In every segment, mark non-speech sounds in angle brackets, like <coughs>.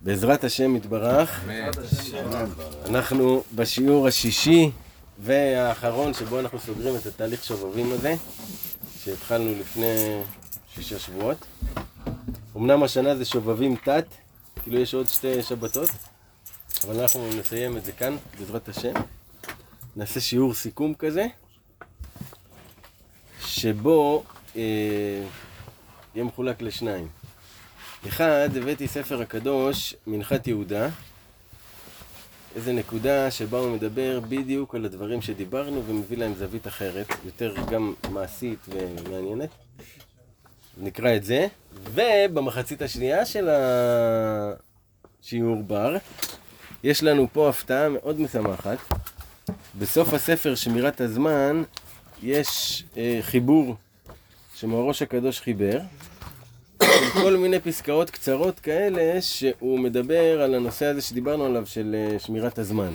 בעזרת השם יתברך, אנחנו בשיעור השישי והאחרון שבו אנחנו סוגרים את התהליך שובבים הזה, שהתחלנו לפני שישה שבועות. אמנם השנה זה שובבים תת, כאילו יש עוד שתי שבתות, אבל אנחנו נסיים את זה כאן, בעזרת השם. נעשה שיעור סיכום כזה, שבו אה, יהיה מחולק לשניים. אחד, הבאתי ספר הקדוש, מנחת יהודה, איזה נקודה שבה הוא מדבר בדיוק על הדברים שדיברנו ומביא להם זווית אחרת, יותר גם מעשית ומעניינת. נקרא את זה, ובמחצית השנייה של השיעור בר, יש לנו פה הפתעה מאוד משמחת. בסוף הספר שמירת הזמן יש אה, חיבור שמהראש הקדוש חיבר, כל מיני פסקאות קצרות כאלה שהוא מדבר על הנושא הזה שדיברנו עליו של אה, שמירת הזמן.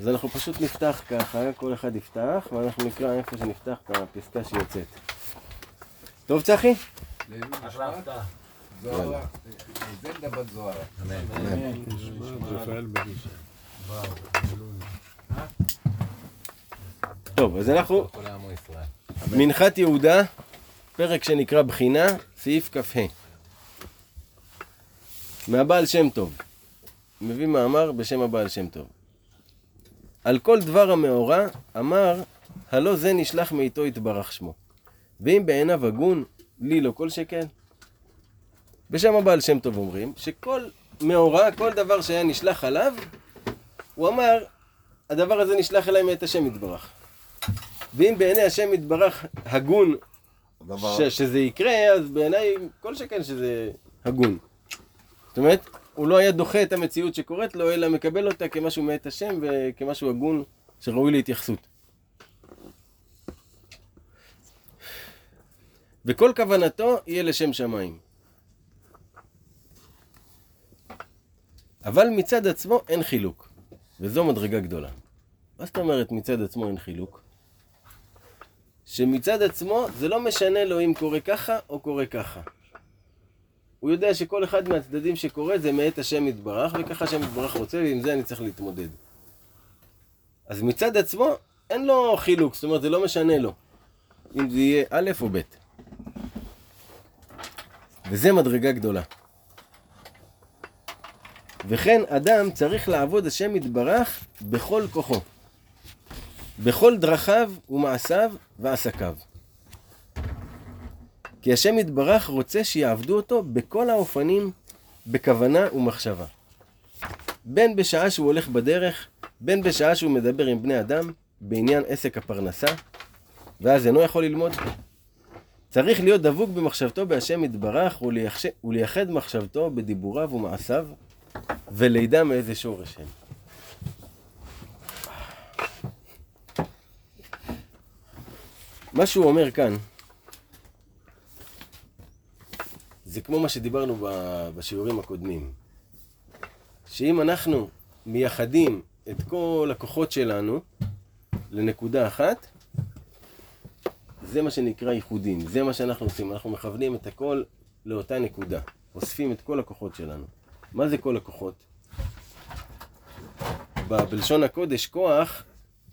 אז אנחנו פשוט נפתח ככה, כל אחד יפתח, ואנחנו נקרא איפה שנפתח את הפסקה שיוצאת. טוב צחי? טוב, אז אנחנו... מנחת יהודה, פרק שנקרא בחינה, סעיף כ"ה. מהבעל שם טוב. מביא מאמר בשם הבעל שם טוב. על כל דבר המאורע אמר, הלא זה נשלח מאיתו יתברך שמו. ואם בעיניו הגון, לי לא כל שכן. בשם הבעל שם טוב אומרים, שכל מאורע, כל דבר שהיה נשלח עליו, הוא אמר, הדבר הזה נשלח אליי מאת השם יתברך. ואם בעיני השם יתברך הגון ש, שזה יקרה, אז בעיניי כל שכן שזה הגון. זאת אומרת, הוא לא היה דוחה את המציאות שקורית לו, אלא מקבל אותה כמשהו מאת השם וכמשהו הגון שראוי להתייחסות. וכל כוונתו יהיה לשם שמיים. אבל מצד עצמו אין חילוק, וזו מדרגה גדולה. מה זאת אומרת מצד עצמו אין חילוק? שמצד עצמו זה לא משנה לו אם קורה ככה או קורה ככה. הוא יודע שכל אחד מהצדדים שקורה זה מאת השם יתברך, וככה השם יתברך רוצה, ועם זה אני צריך להתמודד. אז מצד עצמו אין לו חילוק, זאת אומרת זה לא משנה לו אם זה יהיה א' או ב'. וזה מדרגה גדולה. וכן אדם צריך לעבוד השם יתברך בכל כוחו. בכל דרכיו ומעשיו ועסקיו. כי השם יתברך רוצה שיעבדו אותו בכל האופנים, בכוונה ומחשבה. בין בשעה שהוא הולך בדרך, בין בשעה שהוא מדבר עם בני אדם, בעניין עסק הפרנסה, ואז אינו יכול ללמוד. צריך להיות דבוק במחשבתו בהשם יתברך ולייחד מחשבתו בדיבוריו ומעשיו, ולידע מאיזה שורש הם. מה שהוא אומר כאן, זה כמו מה שדיברנו בשיעורים הקודמים. שאם אנחנו מייחדים את כל הכוחות שלנו לנקודה אחת, זה מה שנקרא ייחודים, זה מה שאנחנו עושים, אנחנו מכוונים את הכל לאותה נקודה, אוספים את כל הכוחות שלנו. מה זה כל הכוחות? בלשון הקודש כוח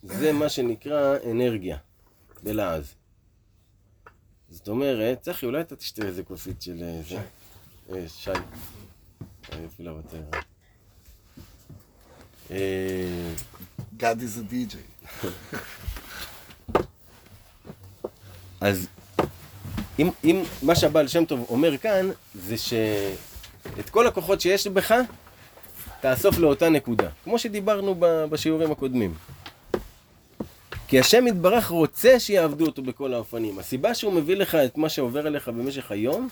זה מה שנקרא אנרגיה. בלעז. זאת אומרת, צחי, אולי אתה תשתה איזה כוסית של אה, זה? אה, שי. אני אפילו בצבע. גדי זה די.ג'יי. אז אם, אם מה שהבעל שם טוב אומר כאן, זה שאת כל הכוחות שיש בך, תאסוף לאותה נקודה. כמו שדיברנו בשיעורים הקודמים. כי השם יתברך רוצה שיעבדו אותו בכל האופנים. הסיבה שהוא מביא לך את מה שעובר עליך במשך היום,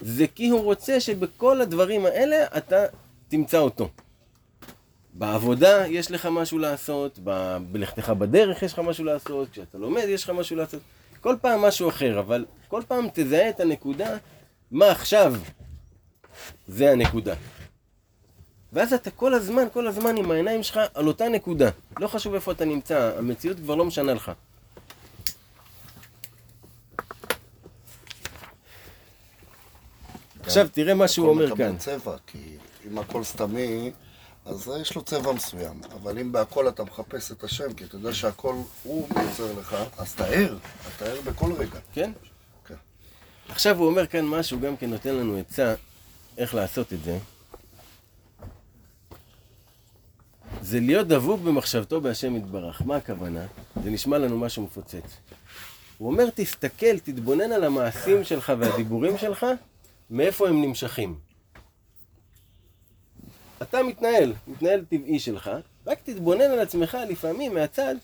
זה כי הוא רוצה שבכל הדברים האלה אתה תמצא אותו. בעבודה יש לך משהו לעשות. בלכתך בדרך יש לך משהו לעשות, כשאתה לומד יש לך משהו לעשות. כל פעם משהו אחר, אבל כל פעם תזהה את הנקודה, מה עכשיו זה הנקודה. ואז אתה כל הזמן, כל הזמן עם העיניים שלך על אותה נקודה. לא חשוב איפה אתה נמצא, המציאות כבר לא משנה לך. עכשיו תראה מה שהוא אומר כאן. צבע, כי אם הכל סתמי, אז יש לו צבע מסוים. אבל אם בהכל אתה מחפש את השם, כי אתה יודע שהכל הוא מייצר לך, אז אתה ער, אתה ער בכל רגע. כן? כן. עכשיו הוא אומר כאן משהו, גם כן נותן לנו עצה איך לעשות את זה. זה להיות דבוק במחשבתו בהשם יתברך. מה הכוונה? זה נשמע לנו משהו מפוצץ. הוא אומר, תסתכל, תתבונן על המעשים שלך והדיבורים שלך, מאיפה הם נמשכים. אתה מתנהל, מתנהל טבעי שלך, רק תתבונן על עצמך לפעמים מהצד,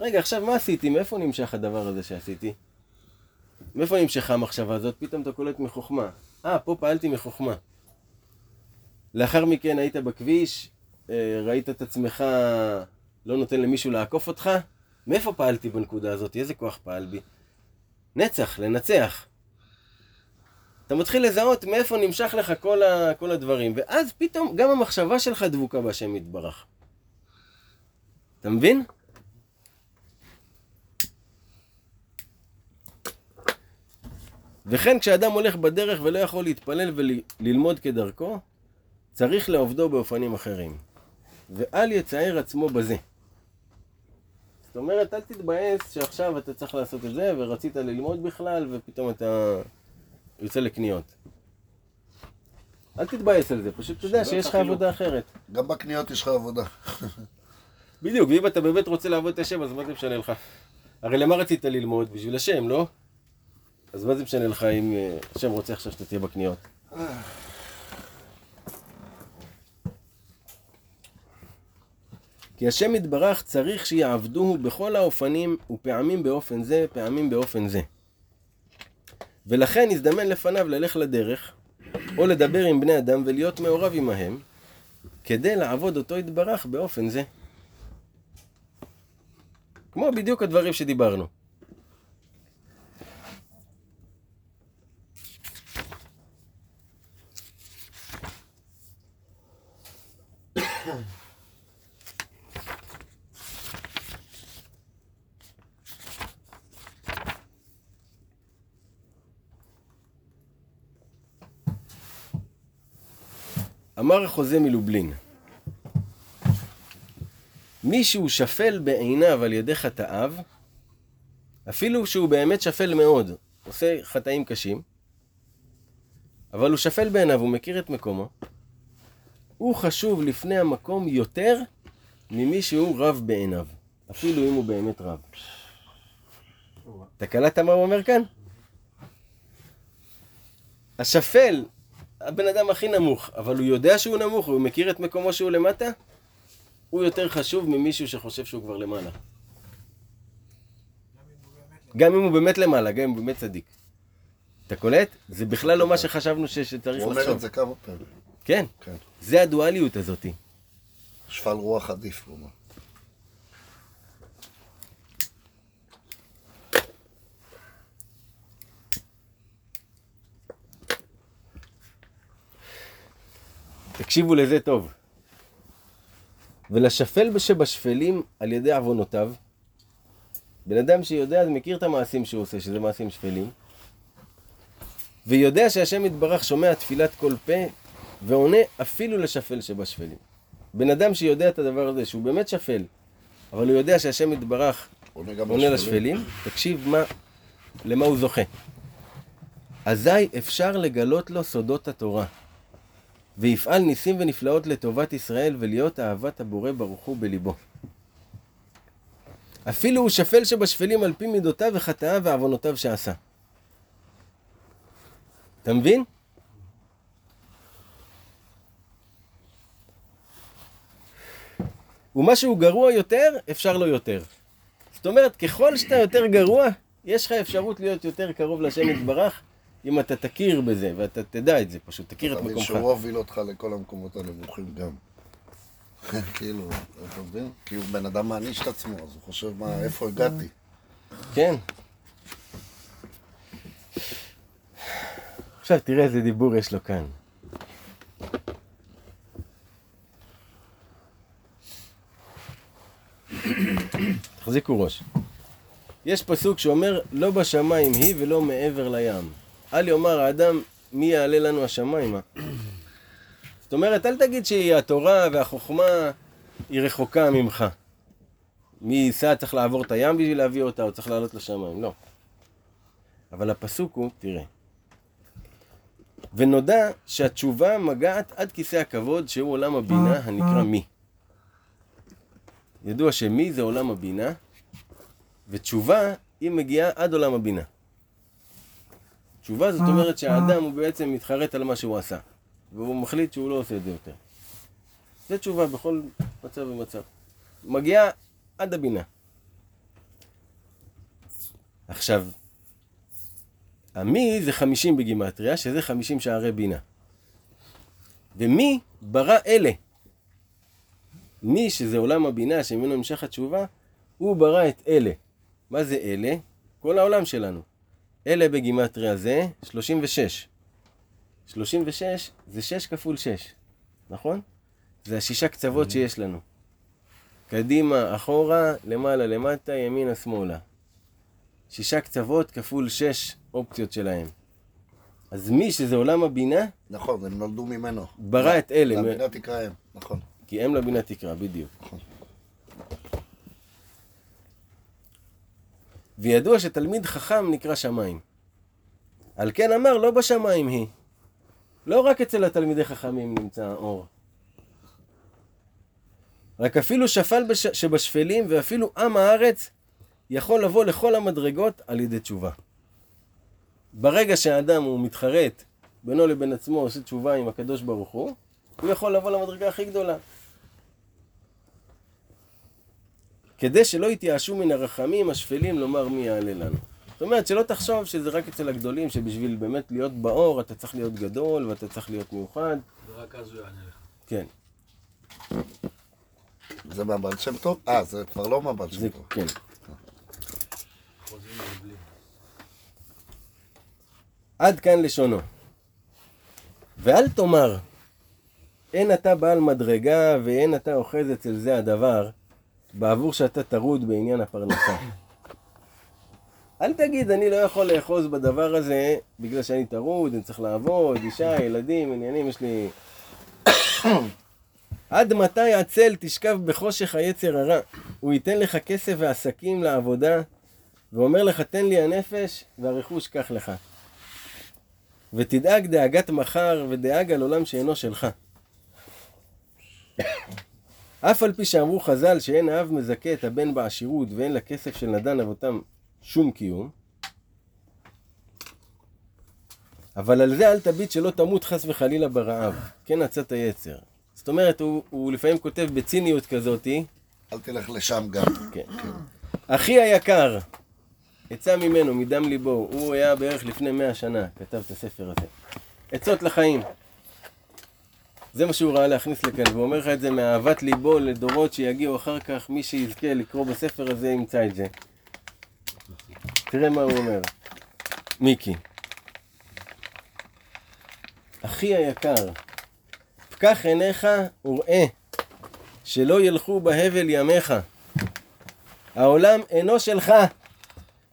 רגע, עכשיו מה עשיתי? מאיפה נמשך הדבר הזה שעשיתי? מאיפה נמשכה המחשבה הזאת? פתאום אתה קולט מחוכמה. אה, פה פעלתי מחוכמה. לאחר מכן היית בכביש, ראית את עצמך לא נותן למישהו לעקוף אותך? מאיפה פעלתי בנקודה הזאת? איזה כוח פעל בי? נצח, לנצח. אתה מתחיל לזהות מאיפה נמשך לך כל, ה, כל הדברים, ואז פתאום גם המחשבה שלך דבוקה בהשם יתברך. אתה מבין? וכן כשאדם הולך בדרך ולא יכול להתפלל וללמוד כדרכו, צריך לעובדו באופנים אחרים. ואל יצער עצמו בזה. זאת אומרת, אל תתבאס שעכשיו אתה צריך לעשות את זה, ורצית ללמוד בכלל, ופתאום אתה יוצא לקניות. אל תתבאס על זה, פשוט תדע שיש לך עבודה אחרת. גם בקניות יש לך עבודה. <laughs> בדיוק, ואם אתה באמת רוצה לעבוד את השם, אז מה זה משנה לך? הרי למה רצית ללמוד? בשביל השם, לא? אז מה זה משנה לך אם אה, השם רוצה עכשיו שאתה תהיה בקניות? כי השם יתברך צריך שיעבדוהו בכל האופנים ופעמים באופן זה, פעמים באופן זה. ולכן הזדמן לפניו ללך לדרך, או לדבר עם בני אדם ולהיות מעורב עמהם, כדי לעבוד אותו יתברך באופן זה. כמו בדיוק הדברים שדיברנו. אמר החוזה מלובלין, מי שהוא שפל בעיניו על ידי חטאיו, אפילו שהוא באמת שפל מאוד, עושה חטאים קשים, אבל הוא שפל בעיניו, הוא מכיר את מקומו, הוא חשוב לפני המקום יותר ממי שהוא רב בעיניו, אפילו אם הוא באמת רב. אתה קלטת מה הוא אומר כאן? השפל הבן אדם הכי נמוך, אבל הוא יודע שהוא נמוך, הוא מכיר את מקומו שהוא למטה, הוא יותר חשוב ממישהו שחושב שהוא כבר למעלה. גם אם הוא באמת למעלה, גם אם הוא באמת צדיק. אתה קולט? זה בכלל לא מה שחשבנו שצריך הוא אומר את לחשוב. זה כמה פעמים. כן, כן. זה הדואליות הזאתי. שפל רוח עדיף, הוא אומר. תקשיבו לזה טוב. ולשפל שבשפלים על ידי עוונותיו, בן אדם שיודע, מכיר את המעשים שהוא עושה, שזה מעשים שפלים, ויודע שהשם יתברך שומע תפילת כל פה, ועונה אפילו לשפל שבשפלים. בן אדם שיודע את הדבר הזה, שהוא באמת שפל, אבל הוא יודע שהשם יתברך עונה עונה. לשפלים, תקשיב מה, למה הוא זוכה. אזי אפשר לגלות לו סודות התורה, ויפעל ניסים ונפלאות לטובת ישראל ולהיות אהבת הבורא ברוך הוא בליבו. אפילו הוא שפל שבשפלים על פי מידותיו וחטאיו ועוונותיו שעשה. אתה מבין? ומה שהוא גרוע יותר, אפשר לו יותר. זאת אומרת, ככל שאתה יותר גרוע, יש לך אפשרות להיות יותר קרוב לשם יתברך, אם אתה תכיר בזה, ואתה תדע את זה, פשוט תכיר את מקומך. שהוא הוביל אותך לכל המקומות הנמוכים גם. <laughs> כאילו, אתה מבין? כי הוא בן אדם מעניש את עצמו, אז הוא חושב, מה, איפה הגעתי? כן. עכשיו תראה איזה דיבור יש לו כאן. תחזיקו ראש. יש פסוק שאומר, לא בשמיים היא ולא מעבר לים. אל יאמר האדם, מי יעלה לנו השמיימה. זאת אומרת, אל תגיד שהתורה והחוכמה היא רחוקה ממך. מי ייסע צריך לעבור את הים בשביל להביא אותה, או צריך לעלות לשמיים, לא. אבל הפסוק הוא, תראה, ונודע שהתשובה מגעת עד כיסא הכבוד, שהוא עולם הבינה הנקרא מי. ידוע שמי זה עולם הבינה, ותשובה היא מגיעה עד עולם הבינה. תשובה זאת אומרת שהאדם הוא בעצם מתחרט על מה שהוא עשה, והוא מחליט שהוא לא עושה את זה יותר. זה תשובה בכל מצב ומצב. מגיעה עד הבינה. עכשיו, המי זה חמישים בגימטריה, שזה חמישים שערי בינה. ומי ברא אלה. מי, שזה עולם הבינה, שממנו נמשך התשובה, הוא ברא את אלה. מה זה אלה? כל העולם שלנו. אלה בגימטריה זה 36. 36 זה 6 כפול 6, נכון? זה השישה קצוות שיש לנו. קדימה, אחורה, למעלה, למטה, ימינה, שמאלה. שישה קצוות כפול שש אופציות שלהם. אז מי שזה עולם הבינה, נכון, הם נולדו ממנו. ברא את אלה. לבינה תקרא הם, נכון. כי אם לבינה תקרא, בדיוק. וידוע שתלמיד חכם נקרא שמיים. על כן אמר, לא בשמיים היא. לא רק אצל התלמידי חכמים נמצא האור. רק אפילו שפל בש... שבשפלים ואפילו עם הארץ יכול לבוא לכל המדרגות על ידי תשובה. ברגע שהאדם הוא מתחרט בינו לבין עצמו, עושה תשובה עם הקדוש ברוך הוא, הוא יכול לבוא למדרגה הכי גדולה. כדי שלא יתייאשו מן הרחמים השפלים לומר מי יעלה לנו. זאת אומרת, שלא תחשוב שזה רק אצל הגדולים, שבשביל באמת להיות באור אתה צריך להיות גדול ואתה צריך להיות מיוחד. ורק אז הוא יענה לך. כן. זה מהבעל שם טוב? אה, זה כבר לא מהבעל זה, שם טוב. כן. עד כאן לשונו. ואל תאמר, אין אתה בעל מדרגה ואין אתה אוחז אצל זה הדבר, בעבור שאתה טרוד בעניין הפרנסה. <laughs> אל תגיד, אני לא יכול לאחוז בדבר הזה בגלל שאני טרוד, אני צריך לעבוד, אישה, ילדים, עניינים, יש לי... <coughs> עד מתי עצל תשכב בחושך היצר הרע? הוא ייתן לך כסף ועסקים לעבודה, ואומר לך, תן לי הנפש, והרכוש קח לך. ותדאג דאגת מחר, ודאג על עולם שאינו שלך. אף על פי שאמרו חז"ל שאין האב מזכה את הבן בעשירות ואין לכסף של נדן אבותם שום קיום, אבל על זה אל תביט שלא תמות חס וחלילה ברעב, כן עצת היצר. זאת אומרת, הוא, הוא לפעמים כותב בציניות כזאתי, אל תלך לשם גם. כן. אחי היקר, עצה ממנו, מדם ליבו, הוא היה בערך לפני מאה שנה, כתב את הספר הזה. עצות לחיים. זה מה שהוא ראה להכניס לכאן, והוא אומר לך את זה מאהבת ליבו לדורות שיגיעו אחר כך, מי שיזכה לקרוא בספר הזה ימצא את זה. תראה מה הוא אומר. מיקי. אחי היקר, פקח עיניך וראה, שלא ילכו בהבל ימיך. העולם אינו שלך,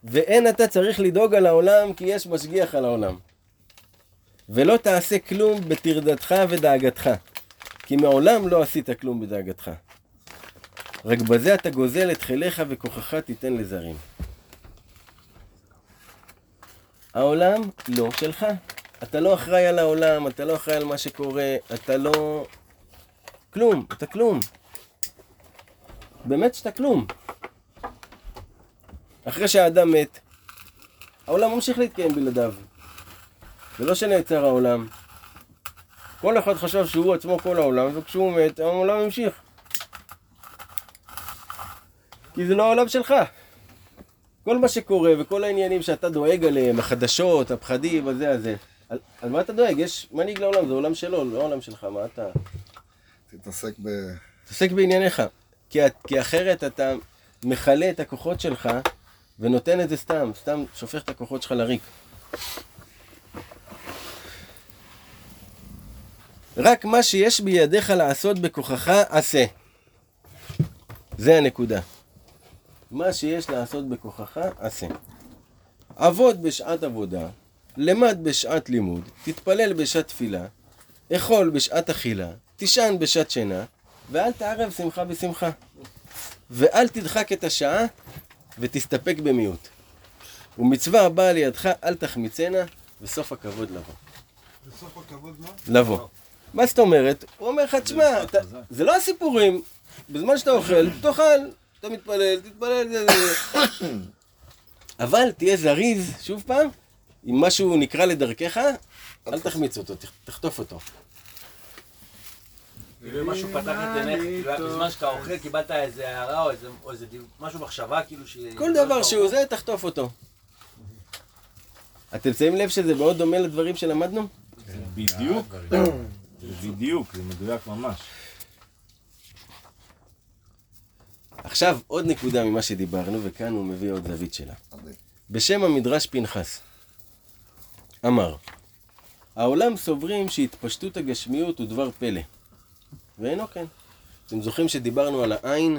ואין אתה צריך לדאוג על העולם, כי יש משגיח על העולם. ולא תעשה כלום בטרדתך ודאגתך, כי מעולם לא עשית כלום בדאגתך. רק בזה אתה גוזל את חיליך וכוחך תיתן לזרים. העולם לא שלך. אתה לא אחראי על העולם, אתה לא אחראי על מה שקורה, אתה לא... כלום, אתה כלום. באמת שאתה כלום. אחרי שהאדם מת, העולם ממשיך להתקיים בלעדיו. זה לא שנעצר העולם. כל אחד חשב שהוא עצמו כל העולם, וכשהוא מת, העולם המשיך. כי זה לא העולם שלך. כל מה שקורה וכל העניינים שאתה דואג עליהם, החדשות, הפחדים, הזה, הזה. על, על מה אתה דואג? יש מנהיג לעולם, זה עולם שלו, לא העולם שלך, מה אתה... תתעסק ב... תעסק בענייניך. כי, כי אחרת אתה מכלה את הכוחות שלך ונותן את זה סתם, סתם שופך את הכוחות שלך לריק. רק מה שיש בידיך לעשות בכוחך, עשה. זה הנקודה. מה שיש לעשות בכוחך, עשה. עבוד בשעת עבודה, למד בשעת לימוד, תתפלל בשעת תפילה, אכול בשעת אכילה, תישן בשעת שינה, ואל תערב שמחה בשמחה. ואל תדחק את השעה, ותסתפק במיעוט. ומצווה הבאה לידך, אל תחמיצנה, וסוף הכבוד לבוא. בסוף הכבוד מה? לבוא. מה זאת אומרת? הוא אומר לך, תשמע, זה לא הסיפורים, בזמן שאתה אוכל, תאכל, אתה מתפלל, תתפלל, זה זה. <coughs> אבל תהיה זריז, שוב פעם, אם משהו נקרא לדרכך, אל תחמיץ אותו, תח- תחטוף אותו. כאילו אם משהו פתח את עיניך, כאילו בזמן שאתה אוכל קיבלת איזה הערה או איזה- משהו מחשבה כאילו ש... כל דבר שהוא זה, תחטוף אותו. אתם שמים לב שזה מאוד דומה לדברים שלמדנו? בדיוק. זה בדיוק, זה מדויק ממש. עכשיו עוד נקודה ממה שדיברנו, וכאן הוא מביא עוד זווית שלה. מדהים. בשם המדרש פנחס, אמר, העולם סוברים שהתפשטות הגשמיות הוא דבר פלא, ואינו כן. אתם זוכרים שדיברנו על העין,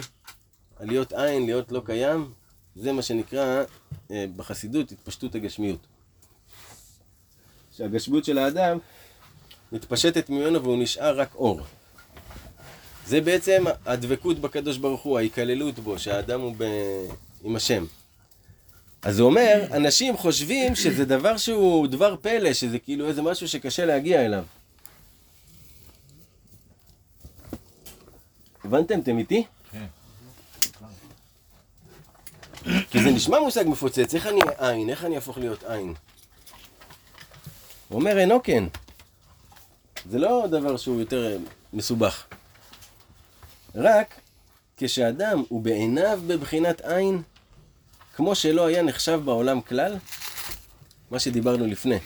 על להיות עין, להיות לא קיים? זה מה שנקרא אה, בחסידות התפשטות הגשמיות. שהגשמיות של האדם מתפשטת ממנו והוא נשאר רק אור. זה בעצם הדבקות בקדוש ברוך הוא, ההיכללות בו, שהאדם הוא ב... עם השם. אז הוא אומר, אנשים חושבים שזה דבר שהוא דבר פלא, שזה כאילו איזה משהו שקשה להגיע אליו. הבנתם? אתם איתי? כן. כי זה נשמע מושג מפוצץ, איך אני עין? איך אני אהפוך להיות עין? הוא אומר, אינו כן. זה לא דבר שהוא יותר אה, מסובך. רק כשאדם הוא בעיניו בבחינת עין, כמו שלא היה נחשב בעולם כלל, מה שדיברנו לפני.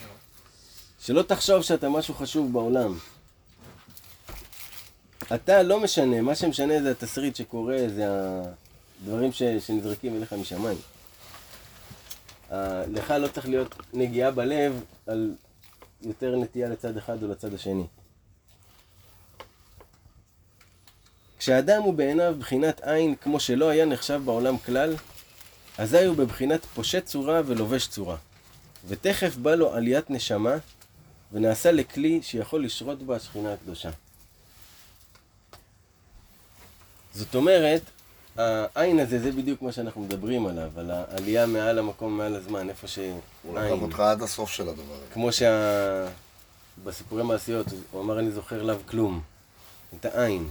שלא תחשוב שאתה משהו חשוב בעולם. אתה לא משנה, מה שמשנה זה התסריט שקורה, זה הדברים ש, שנזרקים אליך משמיים. לך לא צריך להיות נגיעה בלב על יותר נטייה לצד אחד או לצד השני. כשאדם הוא בעיניו בחינת עין כמו שלא היה נחשב בעולם כלל, אזי הוא בבחינת פושט צורה ולובש צורה. ותכף בא לו עליית נשמה, ונעשה לכלי שיכול לשרות בה השכינה הקדושה. זאת אומרת, העין הזה, זה בדיוק מה שאנחנו מדברים עליו, על העלייה מעל המקום, מעל הזמן, איפה הוא לקח. אותך עד הסוף של הדבר הזה. כמו שה... בסיפורי מעשיות, הוא אמר אני זוכר לאו כלום, את העין.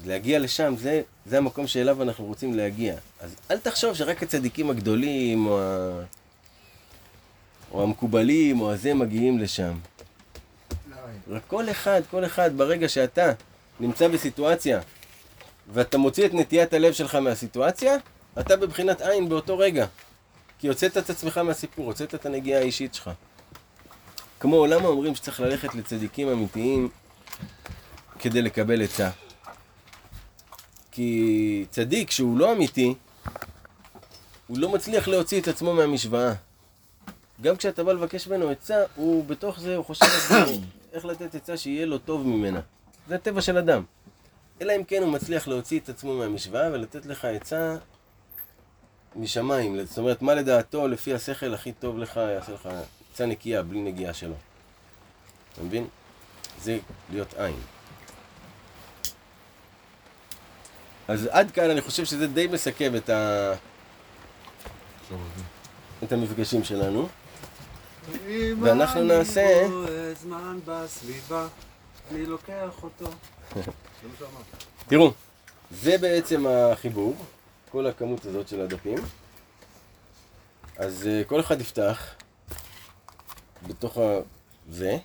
אז להגיע לשם, זה, זה המקום שאליו אנחנו רוצים להגיע. אז אל תחשוב שרק הצדיקים הגדולים, או, ה... או המקובלים, או הזה מגיעים לשם. רק כל אחד, כל אחד, ברגע שאתה נמצא בסיטואציה, ואתה מוציא את נטיית הלב שלך מהסיטואציה, אתה בבחינת עין באותו רגע. כי הוצאת את עצמך מהסיפור, הוצאת את הנגיעה האישית שלך. כמו למה אומרים שצריך ללכת לצדיקים אמיתיים כדי לקבל עצה? כי צדיק שהוא לא אמיתי, הוא לא מצליח להוציא את עצמו מהמשוואה. גם כשאתה בא לבקש ממנו עצה, הוא בתוך זה, הוא חושב <coughs> איך לתת עצה שיהיה לו טוב ממנה. זה הטבע של אדם. אלא אם כן הוא מצליח להוציא את עצמו מהמשוואה ולתת לך עצה משמיים. זאת אומרת, מה לדעתו, לפי השכל הכי טוב לך, יעשה לך עצה נקייה, בלי נגיעה שלו. אתה מבין? זה להיות עין. אז עד כאן אני חושב שזה די מסכם את, ה... את המפגשים שלנו. ואנחנו נעשה- זמן בסביבה, אני לוקח אותו. תראו, זה בעצם החיבור, כל הכמות הזאת של הדפים. אז אה, כל אחד יפתח בתוך ה... זה.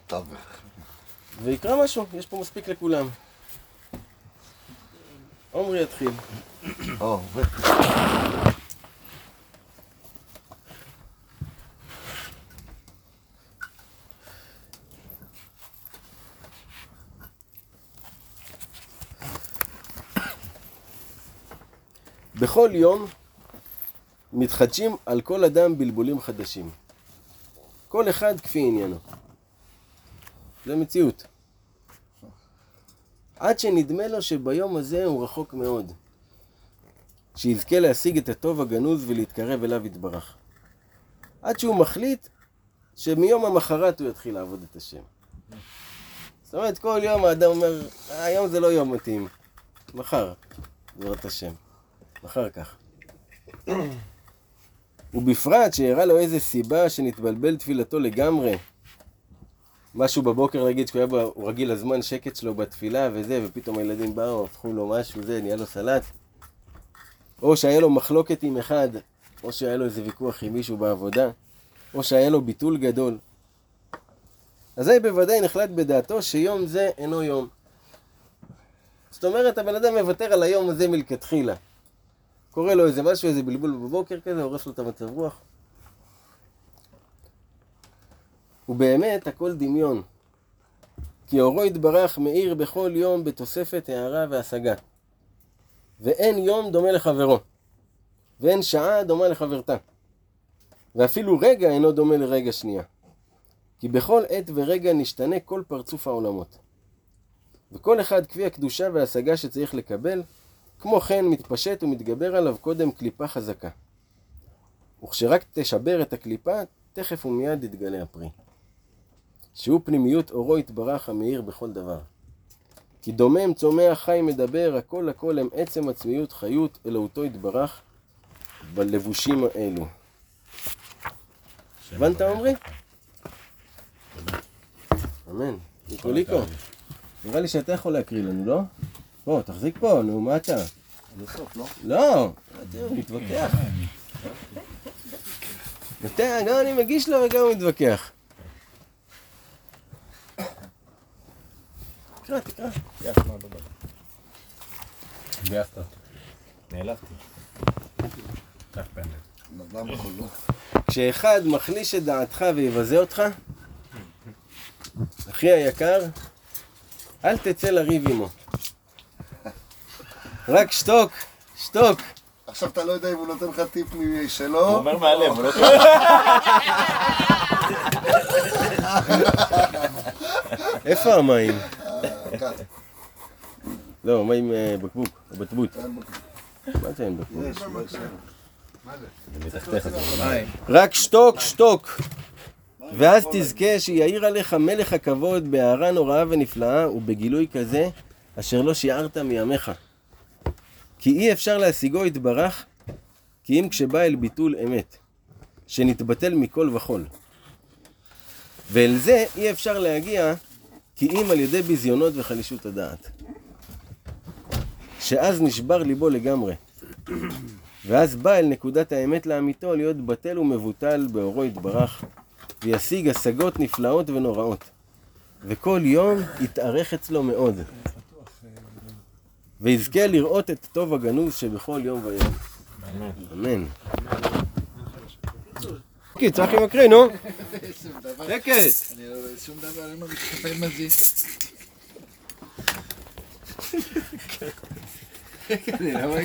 ויקרא משהו, יש פה מספיק לכולם. עומרי יתחיל. בכל יום מתחדשים על כל אדם בלבולים חדשים. כל אחד כפי עניינו. זה מציאות. עד שנדמה לו שביום הזה הוא רחוק מאוד. שיזכה להשיג את הטוב הגנוז ולהתקרב אליו יתברך. עד שהוא מחליט שמיום המחרת הוא יתחיל לעבוד את השם. זאת אומרת, כל יום האדם אומר, היום זה לא יום מתאים, מחר, בעזרת השם, מחר כך. ובפרט שאירע לו איזה סיבה שנתבלבל תפילתו לגמרי. משהו בבוקר נגיד, שהוא היה, ב- הוא רגיל לזמן שקט שלו בתפילה וזה, ופתאום הילדים באו, הפכו לו משהו, זה, נהיה לו סלט. או שהיה לו מחלוקת עם אחד, או שהיה לו איזה ויכוח עם מישהו בעבודה, או שהיה לו ביטול גדול. אזי בוודאי נחלט בדעתו שיום זה אינו יום. זאת אומרת, הבן אדם מוותר על היום הזה מלכתחילה. קורה לו איזה משהו, איזה בלבול בבוקר כזה, הורס לו את המצב רוח. ובאמת, הכל דמיון. כי אורו יתברך מאיר בכל יום בתוספת הערה והשגה. ואין יום דומה לחברו, ואין שעה דומה לחברתה. ואפילו רגע אינו דומה לרגע שנייה. כי בכל עת ורגע נשתנה כל פרצוף העולמות. וכל אחד כפי הקדושה וההשגה שצריך לקבל, כמו כן מתפשט ומתגבר עליו קודם קליפה חזקה. וכשרק תשבר את הקליפה, תכף ומיד יתגלה הפרי. שהוא פנימיות אורו יתברך המאיר בכל דבר. כי דומם, צומח, חי, מדבר, הכל הכל הם עצם עצמיות, חיות, אלוהותו יתברך, בלבושים האלו. הבנת עמרי? אמן. ניקוליקו, נראה לי שאתה יכול להקריא לנו, לא? בוא, תחזיק פה, נו, מה אתה? לא? לא, מתווכח. אתה, גם אני מגיש לו וגם הוא מתווכח. תקרא, תקרא. גייסת. נעלבתי. לא. כשאחד מחליש את דעתך ויבזה אותך, אחי היקר, אל תצא לריב עמו. רק שתוק, שתוק. עכשיו אתה לא יודע אם הוא נותן לך טיפ הוא משלו. אומר מהלב, הוא לא איפה המים? לא, מים אה, בקבוק, או בטבוט. כאן מה זה אין בקבוק? יש, יש. מתחתיך. רק שתוק, שתוק. ואז תזכה שיאיר עליך מלך הכבוד בהערה נוראה ונפלאה ובגילוי כזה אשר לא שיערת מימיך. כי אי אפשר להשיגו יתברך כי אם כשבא אל ביטול אמת, שנתבטל מכל וכול. ואל זה אי אפשר להגיע כי אם על ידי ביזיונות וחלישות הדעת. שאז נשבר ליבו לגמרי. ואז בא אל נקודת האמת לאמיתו להיות בטל ומבוטל באורו יתברך, וישיג השגות נפלאות ונוראות. וכל יום יתארך אצלו מאוד. ויזכה לראות את טוב הגנוז שבכל יום ויום. אמן. אוקיי, צחי מקריא, נו. שקט. אני לא שום דבר, אני לא מתחפה עם הזה. אני לא.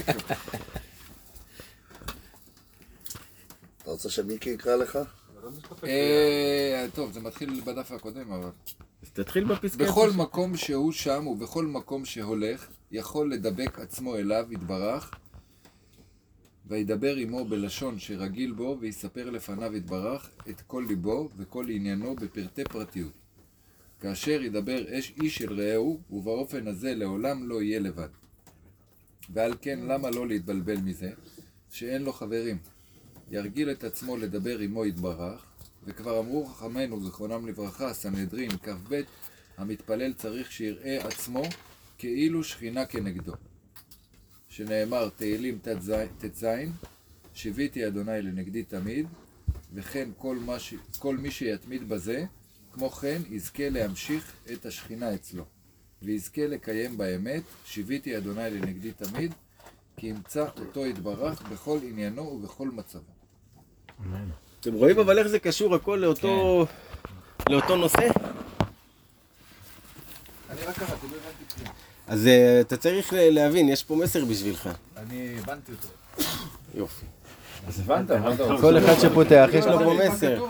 אתה רוצה שמיקי יקרא לך? אה, טוב, זה מתחיל בדף הקודם, אבל... אז תתחיל בפסקה. בכל מקום שהוא שם ובכל מקום שהולך, יכול לדבק עצמו אליו, יתברך, וידבר עמו בלשון שרגיל בו, ויספר לפניו יתברך את כל ליבו וכל עניינו בפרטי פרטיות. כאשר ידבר אש איש אל רעהו, ובאופן הזה לעולם לא יהיה לבד. ועל כן, למה לא להתבלבל מזה? שאין לו חברים. ירגיל את עצמו לדבר עמו יתברך, וכבר אמרו חכמינו, זיכרונם לברכה, סנהדרין, כ"ב, המתפלל צריך שיראה עצמו כאילו שכינה כנגדו. שנאמר תהילים ט"ז, שיוויתי אדוני לנגדי תמיד, וכן כל, מה ש... כל מי שיתמיד בזה, כמו כן יזכה להמשיך את השכינה אצלו, ויזכה לקיים באמת, שיוויתי אדוני לנגדי תמיד, כי ימצא אותו יתברך בכל עניינו ובכל מצבו. אתם רואים אבל איך זה קשור הכל לאותו, לאותו נושא? אני רק קראתי, לא הבנתי כלום. אז אה, אתה צריך ל- להבין, יש פה מסר בשבילך. אני הבנתי אותו. יופי. אז הבנת, רוצה? כל אחד שפותח, יש לו פה מסר.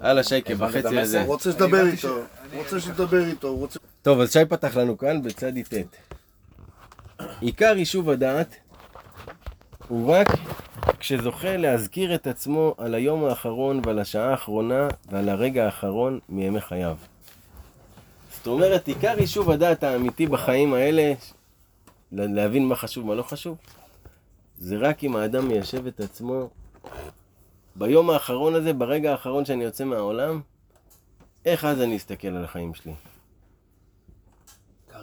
הלאה שייקה, הבנת בחצי? הזה. הוא רוצה שתדבר איתו. הוא רוצה שתדבר איתו. טוב, אז שי פתח לנו כאן בצדי ט'. עיקר יישוב הדעת הוא רק כשזוכה להזכיר את עצמו על היום האחרון ועל השעה האחרונה ועל הרגע האחרון מימי חייו. זאת אומרת, עיקר יישוב הדעת האמיתי בחיים האלה, להבין מה חשוב, מה לא חשוב, זה רק אם האדם מיישב את עצמו ביום האחרון הזה, ברגע האחרון שאני יוצא מהעולם, איך אז אני אסתכל על החיים שלי?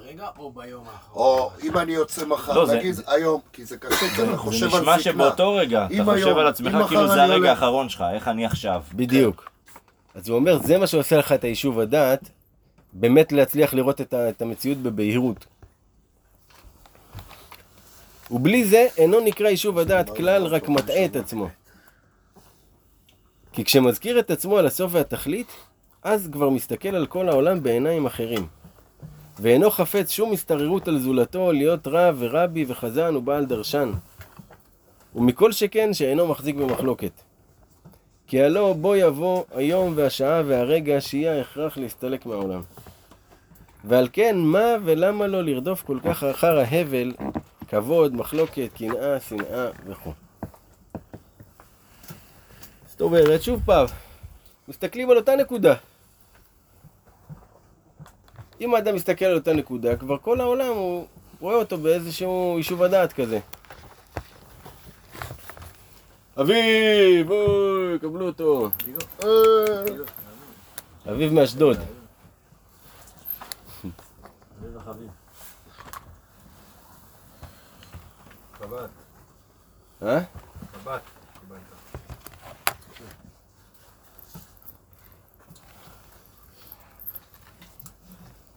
כרגע או ביום האחרון? או אם אני יוצא מחר, לא, זה- נגיד היום, כי זה קשה, כי זה חושב על נשמע זקנה. שבאותו רגע, אתה אם חושב היום- על עצמך כאילו זה אני הרגע הולך- האחרון שלך, איך אני עכשיו. בדיוק. אז הוא אומר, זה מה שעושה לך את היישוב הדעת, באמת להצליח לראות את, ה- את המציאות בבהירות. ובלי זה אינו נקרא יישוב הדעת כלל, רק מטעה את עצמו. כי כשמזכיר את עצמו על הסוף והתכלית, אז כבר מסתכל על כל העולם בעיניים אחרים. ואינו חפץ שום הסתררות על זולתו להיות רב ורבי וחזן ובעל דרשן. ומכל שכן שאינו מחזיק במחלוקת. כי הלא בוא יבוא היום והשעה והרגע שיהיה ההכרח להסתלק מהעולם. ועל כן, מה ולמה לא לרדוף כל כך אחר ההבל, כבוד, מחלוקת, קנאה, שנאה וכו'. זאת אומרת, שוב פעם, מסתכלים על אותה נקודה. אם האדם מסתכל על אותה נקודה, כבר כל העולם הוא רואה אותו באיזשהו יישוב הדעת כזה. אביב, בואי, קבלו אותו. אביב מאשדוד. אה?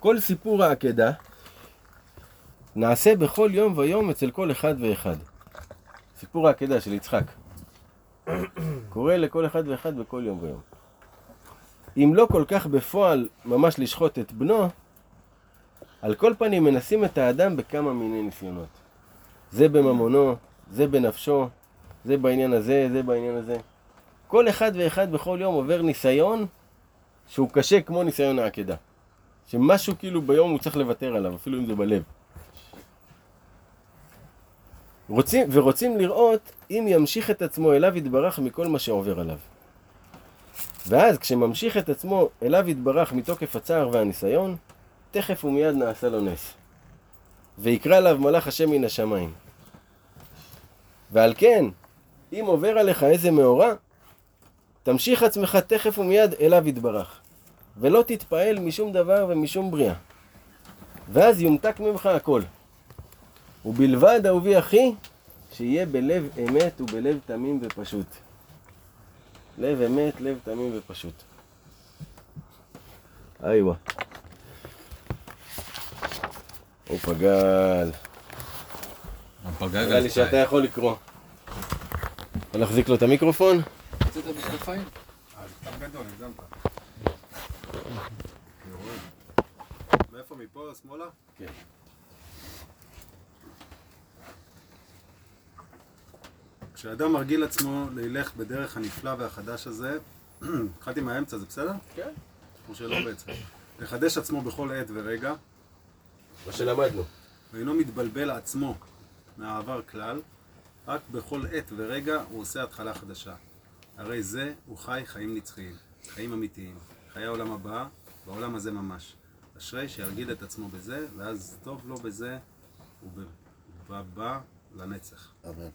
כל סיפור העקדה נעשה בכל יום ויום אצל כל אחד ואחד. סיפור העקדה של יצחק. <coughs> קורה לכל אחד ואחד בכל יום ויום. אם לא כל כך בפועל ממש לשחוט את בנו, על כל פנים מנסים את האדם בכמה מיני ניסיונות. זה בממונו, זה בנפשו, זה בעניין הזה, זה בעניין הזה. כל אחד ואחד בכל יום עובר ניסיון שהוא קשה כמו ניסיון העקדה. שמשהו כאילו ביום הוא צריך לוותר עליו, אפילו אם זה בלב. רוצים, ורוצים לראות אם ימשיך את עצמו אליו יתברך מכל מה שעובר עליו. ואז כשממשיך את עצמו אליו יתברך מתוקף הצער והניסיון, תכף ומיד נעשה לו נס. ויקרא עליו מלאך השם מן השמיים. ועל כן, אם עובר עליך איזה מאורע, תמשיך עצמך תכף ומיד אליו יתברך. ולא תתפעל משום דבר ומשום בריאה. ואז יומתק ממך הכל. ובלבד, אהובי אחי, שיהיה בלב אמת ובלב תמים ופשוט. לב אמת, לב תמים ופשוט. איווה. הוא פגל. נראה לי שאתה יכול לקרוא. יכול להחזיק לו את המיקרופון? הוצאת משקפיים? גדול, הגזמת. מאיפה מפה? שמאלה? כן. כשאדם מרגיל עצמו ללך בדרך הנפלא והחדש הזה, <clears throat> התחלתי מהאמצע, זה בסדר? כן. או שלא בעצם. לחדש עצמו בכל עת ורגע, מה שלמדנו. ואינו מתבלבל עצמו מהעבר כלל, רק בכל עת ורגע הוא עושה התחלה חדשה. הרי זה הוא חי חיים נצחיים, חיים אמיתיים, חיי העולם הבא, בעולם הזה ממש. אשרי שירגיל את עצמו בזה, ואז טוב לו בזה, ובבא לנצח. אמן.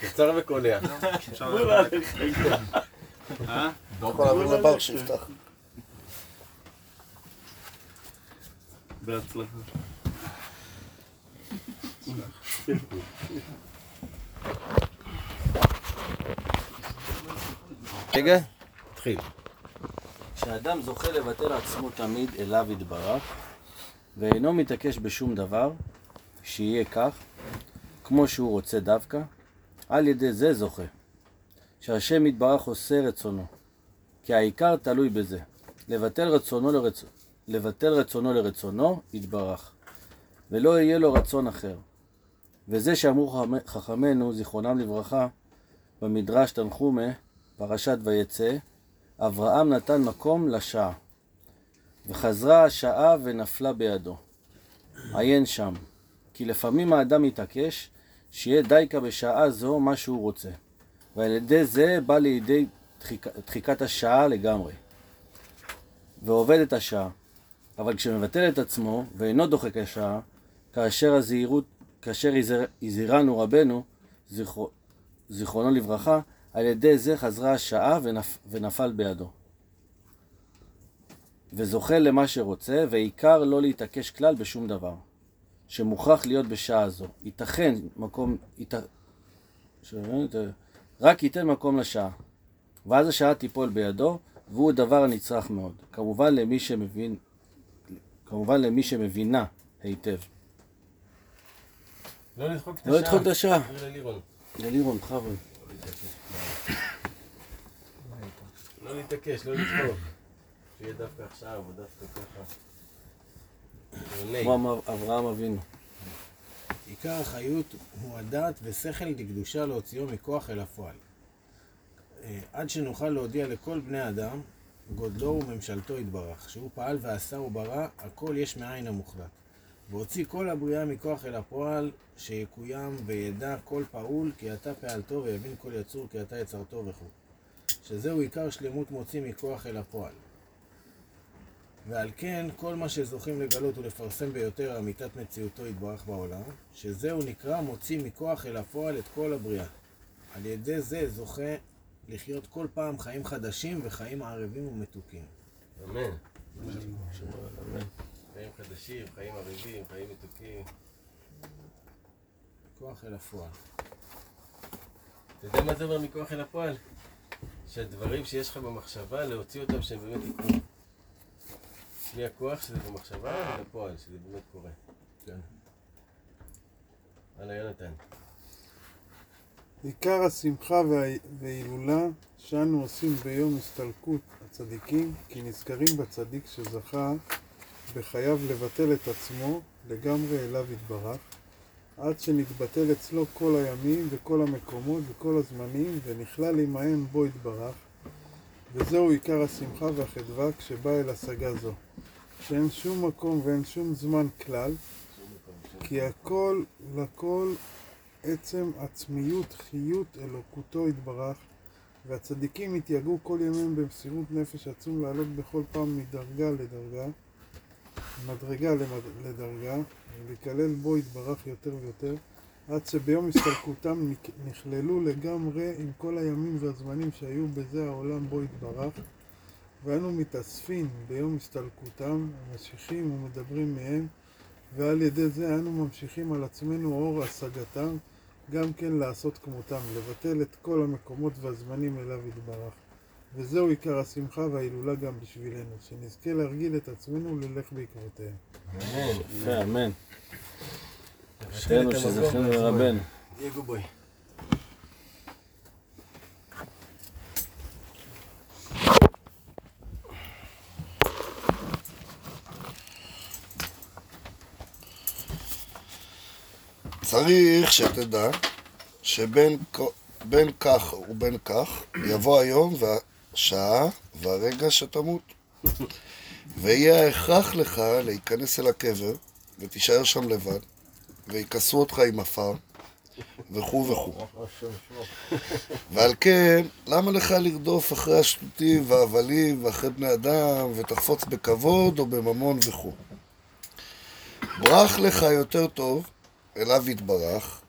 קצר וקולע. אפשר. אה? להעביר שיפתח. בהצלחה. רגע, תתחיל. כשאדם זוכה לבטל עצמו תמיד אליו יתברך, ואינו מתעקש בשום דבר, שיהיה כך, כמו שהוא רוצה דווקא, על ידי זה זוכה. שהשם יתברך עושה רצונו. כי העיקר תלוי בזה. לבטל רצונו, לרצ... לבטל רצונו לרצונו, יתברך. ולא יהיה לו רצון אחר. וזה שאמרו חכמ- חכמינו, זיכרונם לברכה, במדרש תנחומה, פרשת ויצא, אברהם נתן מקום לשעה, וחזרה השעה ונפלה בידו. עיין שם, כי לפעמים האדם מתעקש שיהיה דייקה בשעה זו מה שהוא רוצה, ועל ידי זה בא לידי דחיק, דחיקת השעה לגמרי. ועובד את השעה. אבל כשמבטל את עצמו ואינו דוחק השעה, כאשר הזהירות, כאשר הזהיר- הזהירנו רבנו, זכרו, זיכרונו לברכה, על ידי זה חזרה השעה ונפ, ונפל בידו. וזוכה למה שרוצה, ועיקר לא להתעקש כלל בשום דבר, שמוכרח להיות בשעה זו. ייתכן מקום, ית... ש... רק ייתן מקום לשעה, ואז השעה תיפול בידו, והוא דבר הנצרך מאוד. כמובן למי שמבין, כמובן למי שמבינה היטב. לא לדחוק את השעה. לא לדחות את השעה. ללירון. ללירון, בכבוד. לא להתעקש, לא לדחוק. שיהיה דווקא עכשיו, או דווקא ככה. כמו אברהם אבינו. עיקר החיות הוא הדעת ושכל לקדושה להוציאו מכוח אל הפועל. אה, עד שנוכל להודיע לכל בני אדם, גודלו וממשלתו יתברך, שהוא פעל ועשה וברא, הכל יש מאין המוחלט. והוציא כל הבריאה מכוח אל הפועל, שיקוים וידע כל פעול, כי אתה פעלתו, ויבין כל יצור, כי אתה יצרתו וכו'. שזהו עיקר שלמות מוציא מכוח אל הפועל. ועל כן, כל מה שזוכים לגלות ולפרסם ביותר אמיתת מציאותו יתברך בעולם, שזהו נקרא מוציא מכוח אל הפועל את כל הבריאה. על ידי זה זוכה לחיות כל פעם חיים חדשים וחיים ערבים ומתוקים. אמן. חיים חדשים, חיים ערבים, חיים מתוקים. כוח אל הפועל. אתה יודע מה זה אומר מכוח אל הפועל? שהדברים שיש לך במחשבה, להוציא אותם שהם באמת יקרו. בלי הכוח שזה במחשבה, ולפועל, שזה באמת קורה. כן. הלאה, יונתן. עיקר השמחה וה- וההילולה שאנו עושים ביום הסתלקות הצדיקים, כי נזכרים בצדיק שזכה בחייו לבטל את עצמו לגמרי אליו יתברך, עד שנתבטל אצלו כל הימים וכל המקומות וכל הזמנים, ונכלל עמהם בו יתברך, וזהו עיקר השמחה והחדווה כשבא אל השגה זו, שאין שום מקום ואין שום זמן כלל, כי הכל לכל עצם עצמיות, חיות אלוקותו יתברך, והצדיקים התייגעו כל ימיהם במסירות נפש עצום לעלות בכל פעם מדרגה לדרגה, מדרגה. לדרגה, ולהיכלל בו יתברך יותר ויותר, עד שביום הסתלקותם נכללו לגמרי עם כל הימים והזמנים שהיו בזה העולם בו יתברך, ואנו מתאספים ביום הסתלקותם, ממשיכים ומדברים מהם, ועל ידי זה אנו ממשיכים על עצמנו אור השגתם, גם כן לעשות כמותם, לבטל את כל המקומות והזמנים אליו יתברך. וזהו עיקר השמחה וההילולה גם בשבילנו, שנזכה להרגיל את עצמנו ללך בעקבותיהם. יפה, אמן. אשרינו שזכינו לרבנו. יגו בוי. צריך שתדע שבין כ- בין כך ובין כך יבוא היום והשעה והרגע שתמות. ויהיה ההכרח לך להיכנס אל הקבר ותישאר שם לבד, ויכסו אותך עם עפר, וכו' וכו'. ועל כן, למה לך לרדוף אחרי השטותים וההבלים ואחרי בני אדם ותחפוץ בכבוד או בממון וכו'. ברח לך יותר טוב אליו יתברך,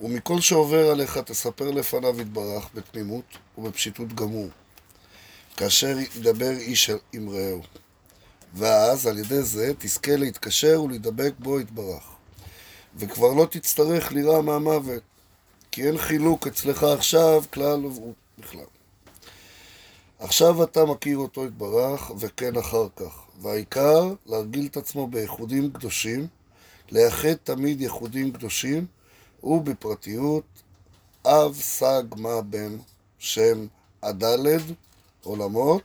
ומכל שעובר עליך תספר לפניו יתברך בתמימות ובפשיטות גמור, כאשר ידבר איש עם רעהו. ואז על ידי זה תזכה להתקשר ולהידבק בו יתברך. וכבר לא תצטרך לירא מהמוות, כי אין חילוק אצלך עכשיו כלל ובכלל. עכשיו אתה מכיר אותו יתברך, וכן אחר כך. והעיקר, להרגיל את עצמו באיחודים קדושים, לייחד תמיד ייחודים קדושים, ובפרטיות, אב סג מה בן שם הדלת עולמות,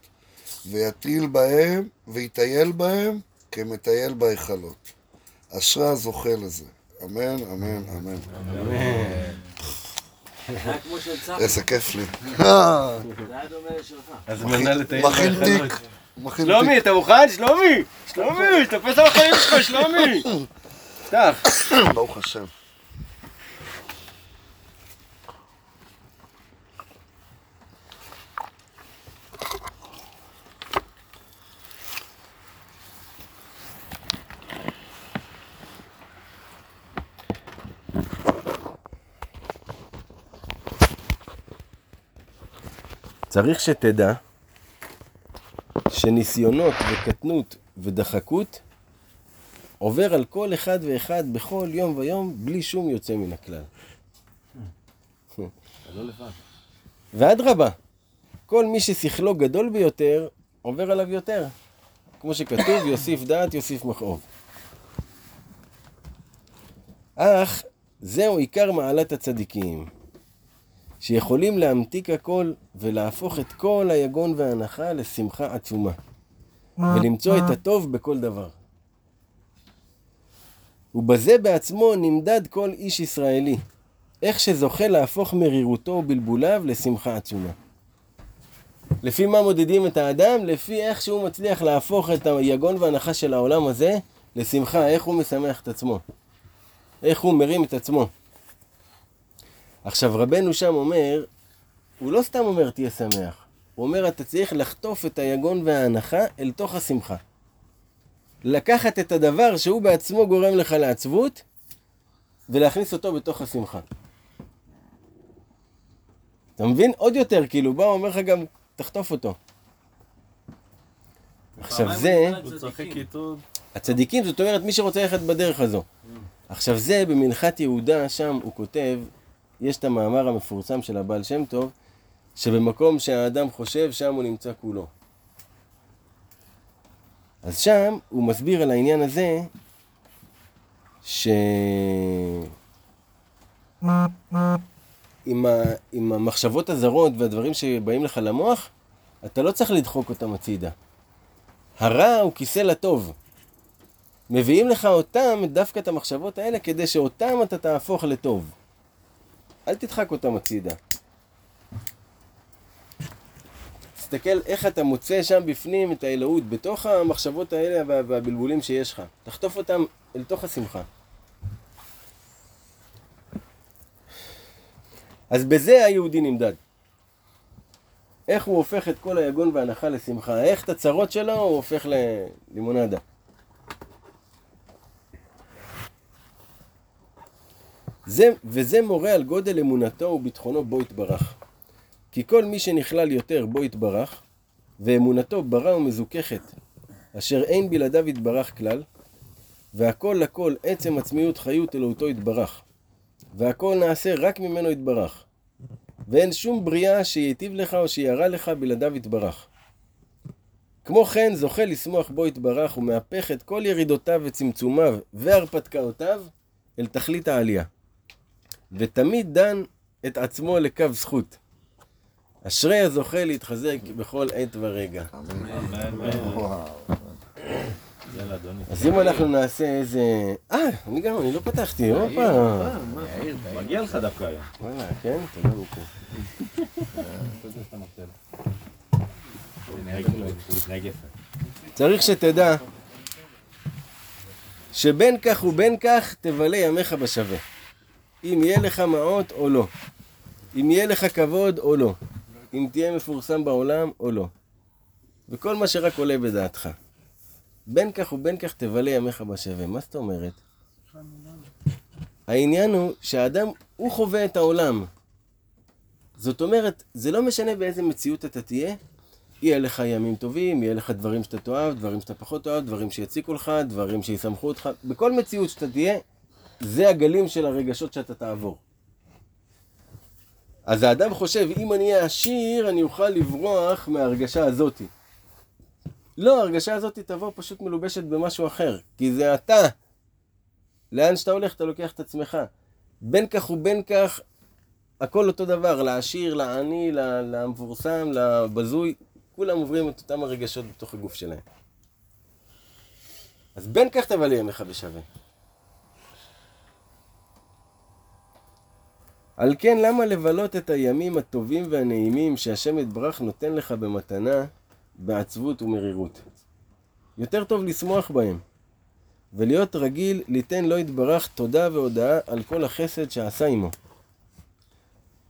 ויטיל בהם, ויטייל בהם, כמטייל בהיכלות. אשרי הזוכה לזה. אמן, אמן, אמן. איזה כיף לי. זה היה דומה לשלך. אז מנה לטייל מכין. תיק. שלומי. אתה מוכן? שלומי! שלומי, תפס על החיים שלך, שלומי! <coughs> פתח. ברוך השם. צריך שתדע שניסיונות וקטנות ודחקות עובר על כל אחד ואחד בכל יום ויום בלי שום יוצא מן הכלל. לא. ואדרבה, כל מי ששכלו גדול ביותר, עובר עליו יותר. כמו שכתוב, <coughs> יוסיף דעת, יוסיף מכאוב. אך זהו עיקר מעלת הצדיקים, שיכולים להמתיק הכל ולהפוך את כל היגון וההנחה לשמחה עצומה, ולמצוא את הטוב בכל דבר. ובזה בעצמו נמדד כל איש ישראלי, איך שזוכה להפוך מרירותו ובלבוליו לשמחה עצומה. לפי מה מודדים את האדם? לפי איך שהוא מצליח להפוך את היגון וההנחה של העולם הזה לשמחה, איך הוא משמח את עצמו. איך הוא מרים את עצמו. עכשיו רבנו שם אומר, הוא לא סתם אומר תהיה שמח, הוא אומר אתה צריך לחטוף את היגון וההנחה אל תוך השמחה. לקחת את הדבר שהוא בעצמו גורם לך לעצבות ולהכניס אותו בתוך השמחה. אתה מבין? עוד יותר, כאילו, בא, הוא אומר לך גם, תחטוף אותו. עכשיו זה, הוא צוחק איתו. הצדיקים, זאת אומרת, מי שרוצה ללכת בדרך הזו. עכשיו זה, במנחת יהודה, שם הוא כותב, יש את המאמר המפורסם של הבעל שם טוב, שבמקום שהאדם חושב, שם הוא נמצא כולו. אז שם הוא מסביר על העניין הזה, ש... עם, ה... עם המחשבות הזרות והדברים שבאים לך למוח, אתה לא צריך לדחוק אותם הצידה. הרע הוא כיסא לטוב. מביאים לך אותם, דווקא את המחשבות האלה, כדי שאותם אתה תהפוך לטוב. אל תדחק אותם הצידה. תסתכל איך אתה מוצא שם בפנים את האלוהות, בתוך המחשבות האלה וה- והבלבולים שיש לך. תחטוף אותם אל תוך השמחה. אז בזה היהודי נמדד. איך הוא הופך את כל היגון וההנחה לשמחה, איך את הצרות שלו הוא הופך ללימונדה. זה, וזה מורה על גודל אמונתו וביטחונו בו יתברך. כי כל מי שנכלל יותר בו יתברך, ואמונתו ברא ומזוככת, אשר אין בלעדיו יתברך כלל, והכל לכל עצם עצמיות חיות אלוהותו יתברך, והכל נעשה רק ממנו יתברך, ואין שום בריאה שייטיב לך או שירע לך בלעדיו יתברך. כמו כן זוכה לשמוח בו יתברך ומהפך את כל ירידותיו וצמצומיו והרפתקאותיו אל תכלית העלייה. ותמיד דן את עצמו לקו זכות. אשרי הזוכה להתחזק בכל עת ורגע. אז אם אנחנו נעשה איזה... אה, אני גם, אני לא פתחתי, הופה. מגיע לך דווקא היום. וואלה, כן? תודה רבה. צריך שתדע שבין כך ובין כך תבלה ימיך בשווה. אם יהיה לך מעות או לא. אם יהיה לך כבוד או לא. אם תהיה מפורסם בעולם או לא. וכל מה שרק עולה בדעתך. בין כך ובין כך תבלה ימיך בשווה. מה זאת אומרת? העניין הוא שהאדם, הוא חווה את העולם. זאת אומרת, זה לא משנה באיזה מציאות אתה תהיה, יהיה לך ימים טובים, יהיה לך דברים שאתה תאהב, דברים שאתה פחות תאהב, דברים שיציקו לך, דברים שישמחו אותך. בכל מציאות שאתה תהיה, זה הגלים של הרגשות שאתה תעבור. אז האדם חושב, אם אני אהיה עשיר, אני אוכל לברוח מההרגשה הזאתי. לא, ההרגשה הזאת תבוא פשוט מלובשת במשהו אחר, כי זה אתה. לאן שאתה הולך, אתה לוקח את עצמך. בין כך ובין כך, הכל אותו דבר, לעשיר, לעני, למפורסם, לבזוי, כולם עוברים את אותם הרגשות בתוך הגוף שלהם. אז בין כך תבלה ימיך בשווה. על כן, למה לבלות את הימים הטובים והנעימים שהשם יתברך נותן לך במתנה בעצבות ומרירות? יותר טוב לשמוח בהם, ולהיות רגיל ליתן לו יתברך תודה והודאה על כל החסד שעשה עמו.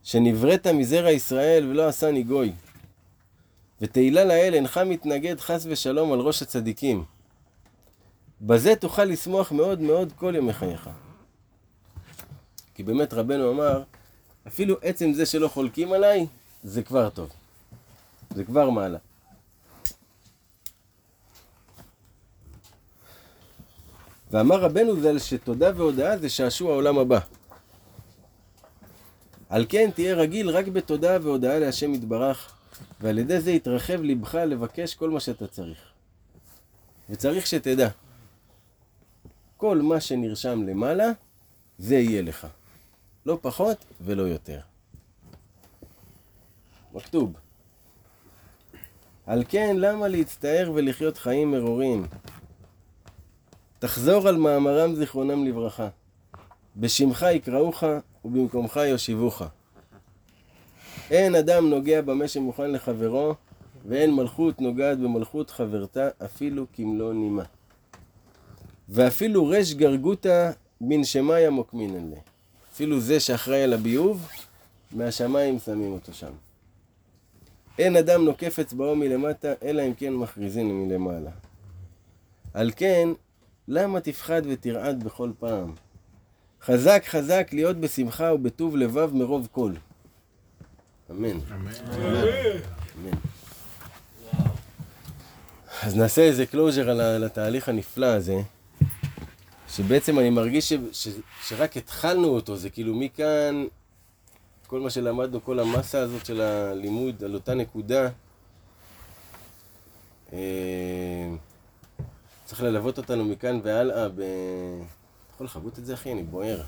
שנבראת מזרע ישראל ולא עשני גוי. ותהילה לאל אינך מתנגד חס ושלום על ראש הצדיקים. בזה תוכל לשמוח מאוד מאוד כל ימי חייך. כי באמת רבנו אמר, אפילו עצם זה שלא חולקים עליי, זה כבר טוב. זה כבר מעלה. ואמר רבנו ז"ל שתודה והודאה זה שעשוע העולם הבא. על כן תהיה רגיל רק בתודה והודאה להשם יתברך, ועל ידי זה יתרחב לבך לבקש כל מה שאתה צריך. וצריך שתדע, כל מה שנרשם למעלה, זה יהיה לך. לא פחות ולא יותר. מכתוב. על כן, למה להצטער ולחיות חיים מרורים? תחזור על מאמרם זיכרונם לברכה. בשמך יקראוך ובמקומך יושיבוך. אין אדם נוגע במה שמוכן לחברו, ואין מלכות נוגעת במלכות חברתה אפילו כמלוא נימה. ואפילו ריש גרגותא מן שמיא מוקמינן לה. אפילו זה שאחראי על הביוב, מהשמיים שמים אותו שם. אין אדם נוקף אצבעו מלמטה, אלא אם כן מכריזין מלמעלה. על כן, למה תפחד ותרעד בכל פעם? חזק חזק להיות בשמחה ובטוב לבב מרוב כל. אמן. אמן. אז נעשה איזה closure על התהליך הנפלא הזה, שבעצם אני מרגיש ש, ש, שרק התחלנו אותו, זה כאילו מכאן, כל מה שלמדנו, כל המסה הזאת של הלימוד על אותה נקודה, אה, צריך ללוות אותנו מכאן והלאה ב... אתה יכול לכבות את זה אחי? אני בוער.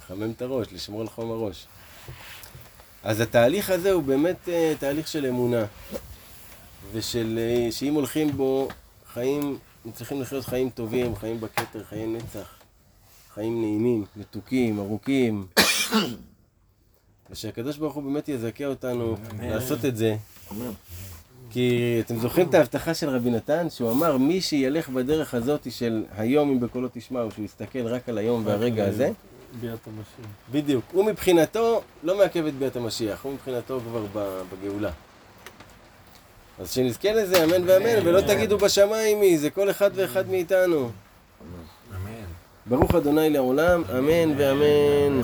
לחמם את הראש, לשמור על חום הראש. אז התהליך הזה הוא באמת אה, תהליך של אמונה, ושל אה, שאם הולכים בו חיים, צריכים לחיות חיים טובים, חיים בכתר, חיי נצח, חיים נעימים, מתוקים, ארוכים, <coughs> ושהקדוש ברוך הוא באמת יזכה אותנו לעשות את זה. כי אתם זוכרים את ההבטחה של רבי נתן, שהוא אמר, מי שילך בדרך הזאת של היום אם בקולו תשמעו, שהוא יסתכל רק על היום והרגע הזה, ביאת המשיח. בדיוק. הוא מבחינתו לא מעכב את ביאת המשיח, הוא מבחינתו כבר ב- בגאולה. אז שנזכה לזה, אמן ואמן, ולא תגידו בשמיים מי, זה כל אחד ואחד מאיתנו. אמן. ברוך אדוני לעולם, אמן ואמן.